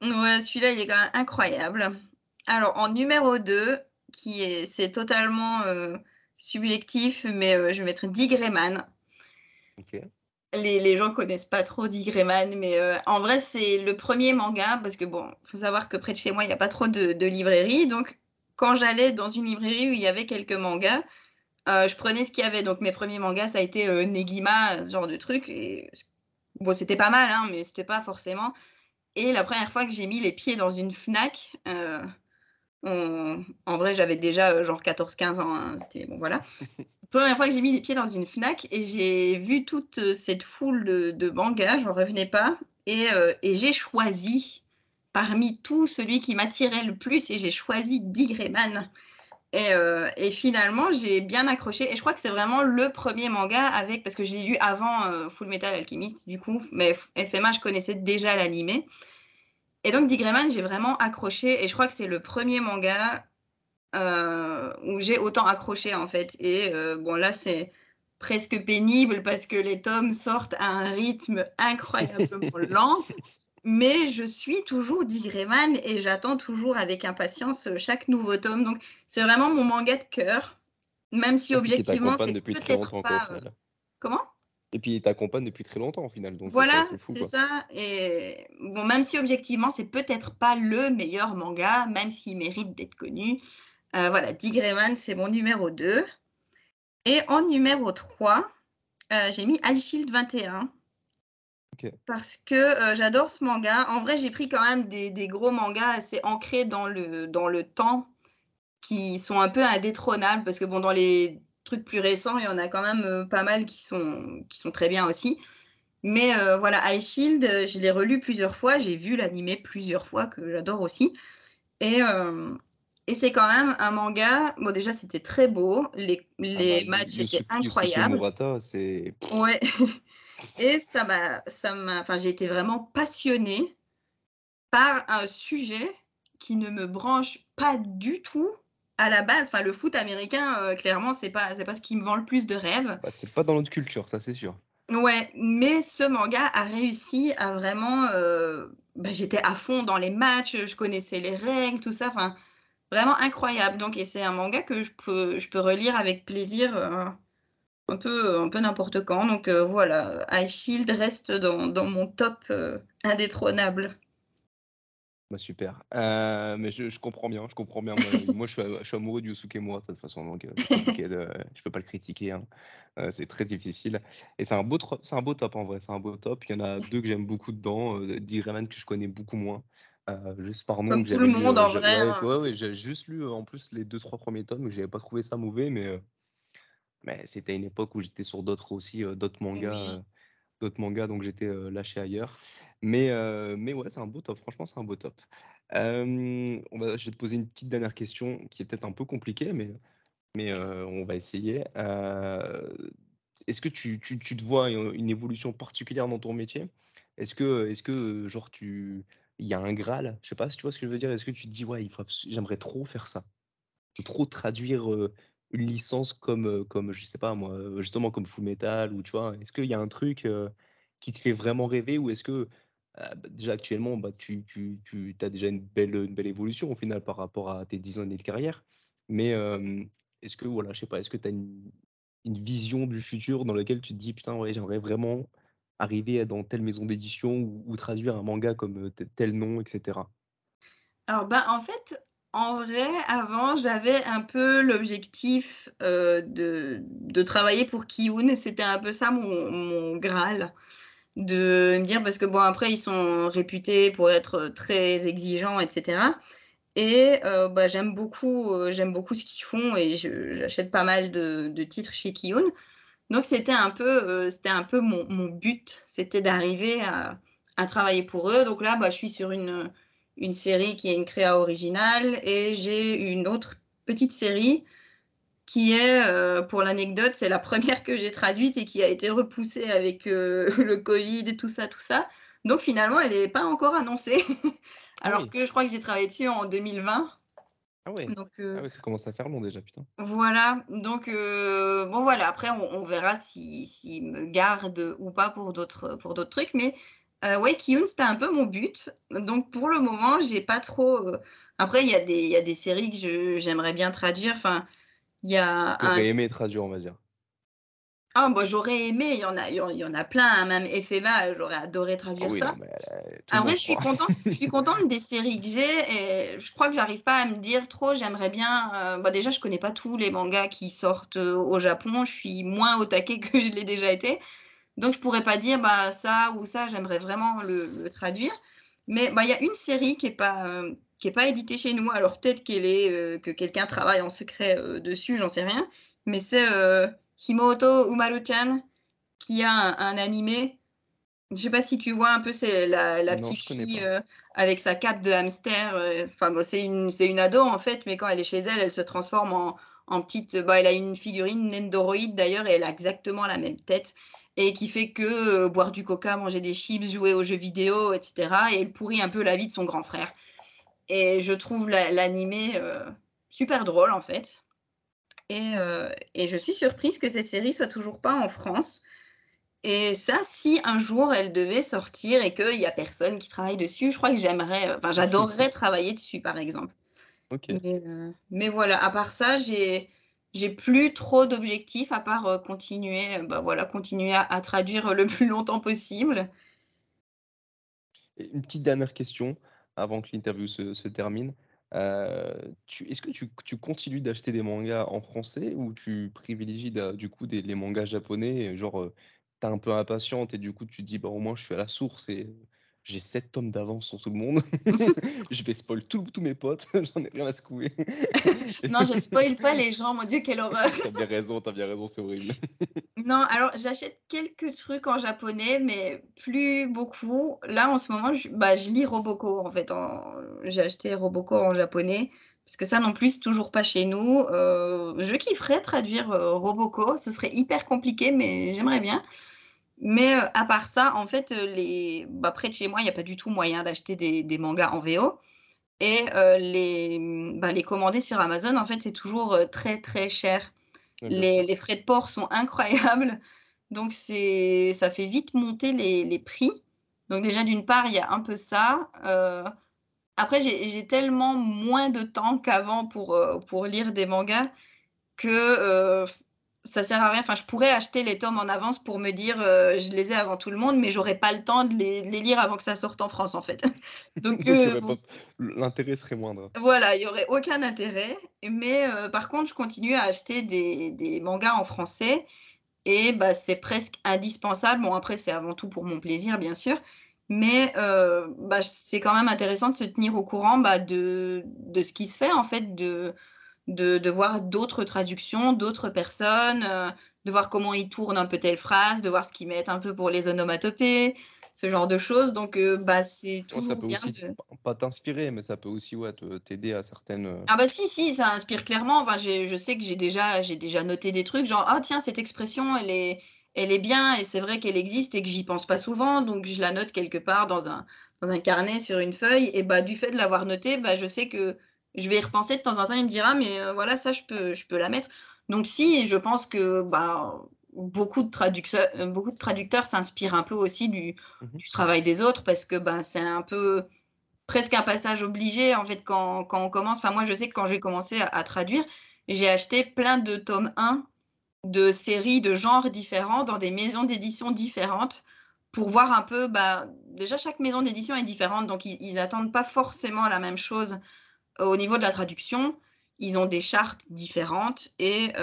ouais, celui-là, il est quand même incroyable. Alors en numéro 2, qui est c'est totalement, heu, subjectif, mais je vais mettre Dick Grayman. Les, les, gens connaissent pas trop Dick mais en vrai, c'est le premier manga parce que bon, faut savoir que près de chez moi, il n'y a pas trop de, de librairies. Donc, quand j'allais dans une librairie où il y avait quelques mangas, je prenais ce qu'il y avait. Donc, mes premiers mangas, ça a été Negima, ce genre de truc. Et bon, c'était pas mal, hein, mais c'était pas forcément. Et la première fois que j'ai mis les pieds dans une Fnac, euh, en vrai, j'avais déjà euh, genre 14-15 ans. Hein, c'était bon, voilà. Première fois que j'ai mis les pieds dans une Fnac et j'ai vu toute euh, cette foule de, de mangas, j'en revenais pas. Et, et j'ai choisi parmi tout celui qui m'attirait le plus et j'ai choisi Dick Grayman. Euh, et, finalement, j'ai bien accroché. Et je crois que c'est vraiment le premier manga avec, parce que j'ai lu avant euh, Full Metal Alchemist, du coup, mais FMA, je connaissais déjà l'animé. Et donc, Dick Grayman, j'ai vraiment accroché. Et je crois que c'est le premier manga euh, où j'ai autant accroché, en fait. Et bon, là, c'est presque pénible parce que les tomes sortent à un rythme incroyablement lent mais je suis toujours Digrayman et j'attends toujours avec impatience euh, chaque nouveau tome. Donc c'est vraiment mon manga de cœur, même si objectivement c'est peut-être pas. Euh, Comment? Et puis il t'accompagne depuis très longtemps au final. Donc voilà, c'est ça. Et bon, même si objectivement c'est peut-être pas le meilleur manga, même s'il mérite d'être connu. Euh, voilà, Digrayman c'est mon numéro 2. Et en numéro 3, j'ai mis High Shield 21 parce que euh, j'adore ce manga. En vrai, j'ai pris quand même des, gros mangas assez ancrés dans le, dans le temps qui sont un peu indétrônables parce que bon, dans les trucs plus récents, il y en a quand même euh, pas mal qui sont, qui sont très bien aussi. Mais euh, voilà, High Shield, je l'ai relu plusieurs fois, j'ai vu l'animé plusieurs fois que j'adore aussi. Et, et c'est quand même un manga. Bon, déjà, c'était très beau. Les, les ah bah, matchs étaient incroyables. c'est. Ouais. Et ça m'a, ça m'a, enfin, j'ai été vraiment passionnée par un sujet qui ne me branche pas du tout à la base. Enfin, le foot américain, euh, clairement, c'est pas, c'est pas ce qui me vend le plus de rêves. Bah, c'est pas dans notre culture, ça, c'est sûr. Ouais, mais ce manga a réussi à vraiment. Euh, bah, j'étais à fond dans les matchs, je connaissais les règles, tout ça. Enfin, vraiment incroyable. Donc, et c'est un manga que je peux, je peux relire avec plaisir. Euh, un peu, un peu n'importe quand. Donc euh, voilà, High Shield reste dans, dans mon top indétrônable. Bah, super. Euh, mais je, je, comprends bien, je comprends bien. Moi, je, suis, je, suis, amoureux du Yusuke moi de toute façon, donc je peux pas le critiquer. Hein. c'est très difficile. Et c'est un beau, c'est un beau top en vrai. C'est un beau top. Il y en a deux que j'aime beaucoup dedans. Euh, que je connais beaucoup moins. juste par nom. Comme tout le monde en vrai. Ouais, hein. j'ai juste lu en plus les deux trois premiers tomes. J'avais pas trouvé ça mauvais, mais mais c'était une époque où j'étais sur d'autres aussi, d'autres mangas, d'autres mangas, donc j'étais lâché ailleurs. Mais, mais ouais, c'est un beau top. Franchement, c'est un beau top. on va, je vais te poser une petite dernière question qui est peut-être un peu compliquée, mais, mais on va essayer. est-ce que tu, tu, tu, te vois une évolution particulière dans ton métier? Est-ce que, est-ce que genre tu, il y a un graal? Je sais pas si tu vois ce que je veux dire. Est-ce que tu te dis ouais, j'aimerais trop faire ça, trop traduire une licence comme, comme, je sais pas moi, justement comme Full Metal ou tu vois, est-ce qu'il y a un truc qui te fait vraiment rêver ou est-ce que bah, déjà actuellement bah, tu, tu, tu as déjà une belle, une belle évolution au final par rapport à tes 10 années de carrière, mais est-ce que voilà, je sais pas, est-ce que tu as une, une, vision du futur dans laquelle tu te dis putain ouais j'aimerais vraiment arriver dans telle maison d'édition ou, ou, traduire un manga comme tel nom, etc. Alors bah en fait en vrai, avant, j'avais un peu l'objectif euh, de, travailler pour Kiyun. C'était un peu ça mon, Graal. De me dire, parce que bon, après, ils sont réputés pour être très exigeants, etc. Et euh, bah, j'aime beaucoup, euh, beaucoup ce qu'ils font et j'achète pas mal de, titres chez Kiyun. Donc, c'était un peu, un peu mon, but, c'était d'arriver à, à, travailler pour eux. Donc là, bah, je suis sur une une série qui est une créa originale et j'ai une autre petite série qui est, euh, pour l'anecdote, c'est la première que j'ai traduite et qui a été repoussée avec euh, le Covid et tout ça, tout ça. Donc finalement, elle n'est pas encore annoncée, ah alors que je crois que j'ai travaillé dessus en 2020. Ah ouais. Donc, euh, ah ouais, ça commence à faire long déjà, putain. Voilà, donc bon voilà, après on, verra s'il si, me garde ou pas pour d'autres pour d'autres trucs, mais euh, ouais, Kiyun, c'était un peu mon but. Donc pour le moment, j'ai pas trop. Euh, après, il y, a des, y a des séries que j'aimerais bien traduire. Enfin, Il y a Tu aurais aimé traduire, on va dire. Ah, bah, j'aurais aimé, il y en a il y en a plein, hein, même FMA, j'aurais adoré Ah traduire oui, ça. monde, vrai, je suis contente je suis contente des séries que j'ai et je crois que j'arrive pas à me dire trop, j'aimerais bien, heu, bah, déjà, je connais pas tous les mangas qui sortent, heu, au Japon, je suis moins au taquet que je l'ai déjà été. Donc je pourrais pas dire, bah, ça ou ça, j'aimerais vraiment le le traduire. Mais, bah, il y a une série qui est pas, qui est pas éditée chez nous, alors peut-être qu'elle est, heu, que quelqu'un travaille en secret, heu, dessus, j'en sais rien, mais c'est, heu, Himouto Umaru-chan qui a un un animé. Je sais pas si tu vois un peu, c'est la la Non, petite fille, avec sa cape de hamster, enfin bon, c'est une une ado en fait, mais quand elle est chez elle, elle se transforme en en petite bah, elle a une figurine Nendoroid d'ailleurs et elle a exactement la même tête et qui fait que, heu, boire du coca, manger des chips, jouer aux jeux vidéo et cetera et elle pourrit un peu la vie de son grand frère. Et je trouve l'a l'animé, heu, super drôle en fait. Et heu et je suis surprise que cette série soit toujours pas en France. Et ça, si un jour elle devait sortir et qu'il y a personne qui travaille dessus, je crois que j'aimerais, enfin j'adorerais travailler dessus, par exemple. Mais voilà, à part ça, j'ai j'ai plus trop d'objectifs à part, heu, continuer, heu, bah, voilà, continuer à traduire, le plus longtemps possible. Une petite dernière question avant que l'interview se termine. Est-ce que tu continues d'acheter des mangas en français ou tu privilégies da du coup des les mangas japonais, genre, tu es un peu impatiente et du coup tu te dis: «Bah, au moins je suis à la source j'ai 7 tomes d'avance sur tout le monde. Je vais spoil tous mes potes, j'en ai rien à secouer». Non, je spoil pas les gens, mon Dieu, quelle horreur! Tu as bien raison, tu as bien raison, c'est horrible. Non, alors j'achète quelques trucs en japonais, mais plus beaucoup. Là, en ce moment, je bah, je lis Roboko, en fait, en j'ai acheté Roboko en japonais, parce que ça non plus, c'est toujours pas chez nous. Heu, je kifferais traduire, heu, Roboko, ce serait hyper compliqué, mais j'aimerais bien. Mais, heu, à part ça, en fait, heu, les bah, près de chez moi, il y a pas du tout moyen d'acheter des des mangas en VO et heu, les, bah, les commander sur Amazon, en fait, c'est toujours, très, très cher. Les les frais de port sont incroyables, donc ça fait vite monter les les prix. Donc déjà, d'une part, il y a un peu ça, après j'ai tellement moins de temps qu'avant pour, pour lire des mangas que, ça sert à rien. Enfin, je pourrais acheter les tomes en avance pour me dire, heu: «Je les ai avant tout le monde», mais j'aurais pas le temps de les de les lire avant que ça sorte en France, en fait. Donc bon l'intérêt serait moindre. voilà, il y aurait aucun intérêt, mais heu, par contre, je continue à acheter des des mangas en français et bah, c'est presque indispensable. Bon, après, c'est avant tout pour mon plaisir, bien sûr, mais bah, c'est quand même intéressant de se tenir au courant, bah, de de ce qui se fait, en fait, de de de voir d'autres traductions, d'autres personnes, heu, de voir comment ils tournent un peu telle phrase, de voir ce qu'ils mettent un peu pour les onomatopées, ce genre de choses, donc heu, bah, c'est ça toujours peut bien aussi de pas t'inspirer, mais ça peut aussi, ouais, t'aider à certaines, heu Ah bah, si, si, ça inspire clairement. Enfin, je sais que j'ai déjà j'ai déjà noté des trucs genre: «Ah tiens, cette expression, elle est elle est bien et c'est vrai qu'elle existe et que j'y pense pas souvent», donc je la note quelque part dans un dans un carnet sur une feuille. Et bah, du fait de l'avoir notée, bah, je sais que je vais y repenser de temps en temps et me dire: «Ah mais heu, voilà, ça je peux je peux la mettre». Donc si, je pense que, bah, beaucoup de traducteurs beaucoup de traducteurs s'inspirent un peu aussi du mmh mh. du travail des autres parce que, bah, c'est un peu Presque un passage obligé, en fait, quand quand on commence. Enfin, moi, je sais que quand j'ai commencé à à traduire, j'ai acheté plein de tomes 1 de séries de genres différents dans des maisons d'édition différentes pour voir un peu, bah, déjà chaque maison d'édition est différente, donc ils ils attendent pas forcément la même chose au niveau de la traduction. Ils ont des chartes différentes et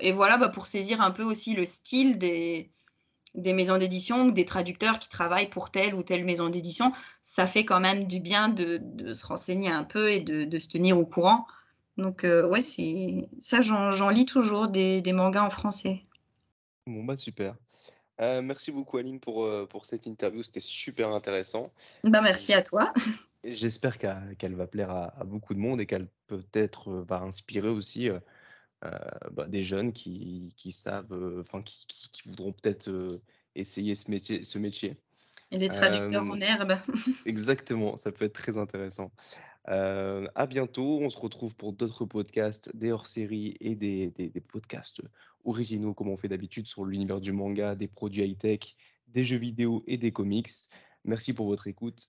et voilà, bah, pour saisir un peu aussi le style des des maisons d'édition ou des traducteurs qui travaillent pour telle ou telle maison d'édition, ça fait quand même du bien de de se renseigner un peu et de de se tenir au courant. Donc heu, ouais, ça j'en lis toujours des des mangas en français. Bon, bah, super. Heu, merci beaucoup Aline pour, cette interview, c'était super intéressant Bah, merci à toi. J'espère qu'elle va plaire à à beaucoup de monde et qu'elle peut-être, heu, va inspirer aussi, heu heu, bah, des jeunes qui qui savent, enfin qui qui qui voudront peut-être, essayer ce métier ce métier. Et des traducteurs en herbe. exactement, ça peut être très intéressant. Heu, à bientôt, on se retrouve pour d'autres podcasts, des hors-séries et des des des podcasts, originaux comme on fait d'habitude sur l'univers du manga, des produits high-tech, des jeux vidéo et des comics. Merci pour votre écoute